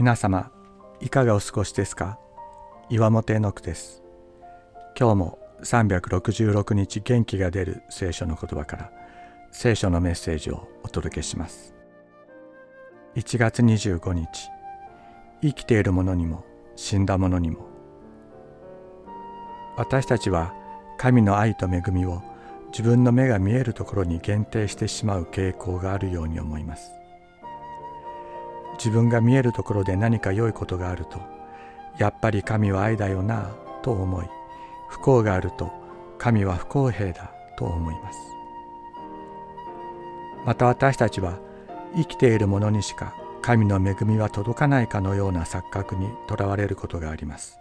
皆様いかがお過ごしですか？岩本絵の句です。今日も366日元気が出る聖書の言葉から聖書のメッセージをお届けします。1月25日生きている者にも死んだ者にも私たちは神の愛と恵みを自分の目が見えるところに限定してしまう傾向があるように思います。自分が見えるところで何か良いことがあるとやっぱり神は愛だよなと思い不幸があると神は不公平だと思います。また私たちは生きている者にしか神の恵みは届かないかのような錯覚にとらわれることがあります。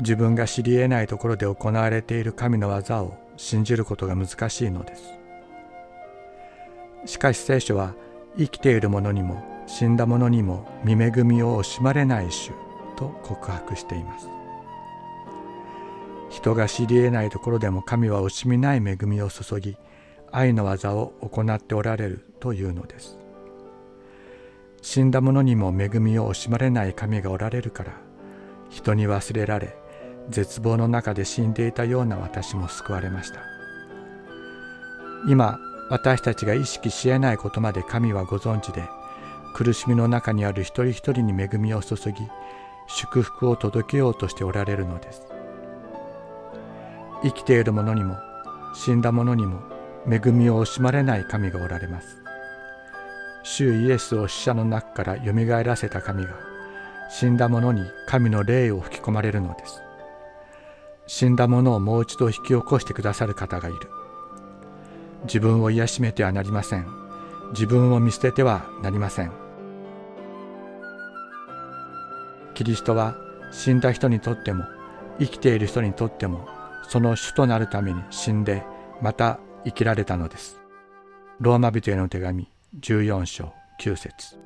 自分が知り得ないところで行われている神の技を信じることが難しいのです。しかし聖書は生きている者にも死んだ者にも見恵みを惜しまれない主と告白しています。人が知り得ないところでも神は惜しみない恵みを注ぎ愛の技を行っておられるというのです。死んだ者にも恵みを惜しまれない神がおられるから人に忘れられ絶望の中で死んでいたような私も救われました。今私たちが意識しえないことまで神はご存知で苦しみの中にある一人一人に恵みを注ぎ祝福を届けようとしておられるのです。生きている者にも死んだ者にも恵みを惜しまれない神がおられます。主イエスを死者の中からよみがえらせた神が死んだ者に神の霊を吹き込まれるのです。死んだ者をもう一度引き起こしてくださる方がいる。自分を癒しめてはなりません。自分を見捨ててはなりません。キリストは死んだ人にとっても生きている人にとってもその主となるために死んでまた生きられたのです。ローマ人への手紙14章9節。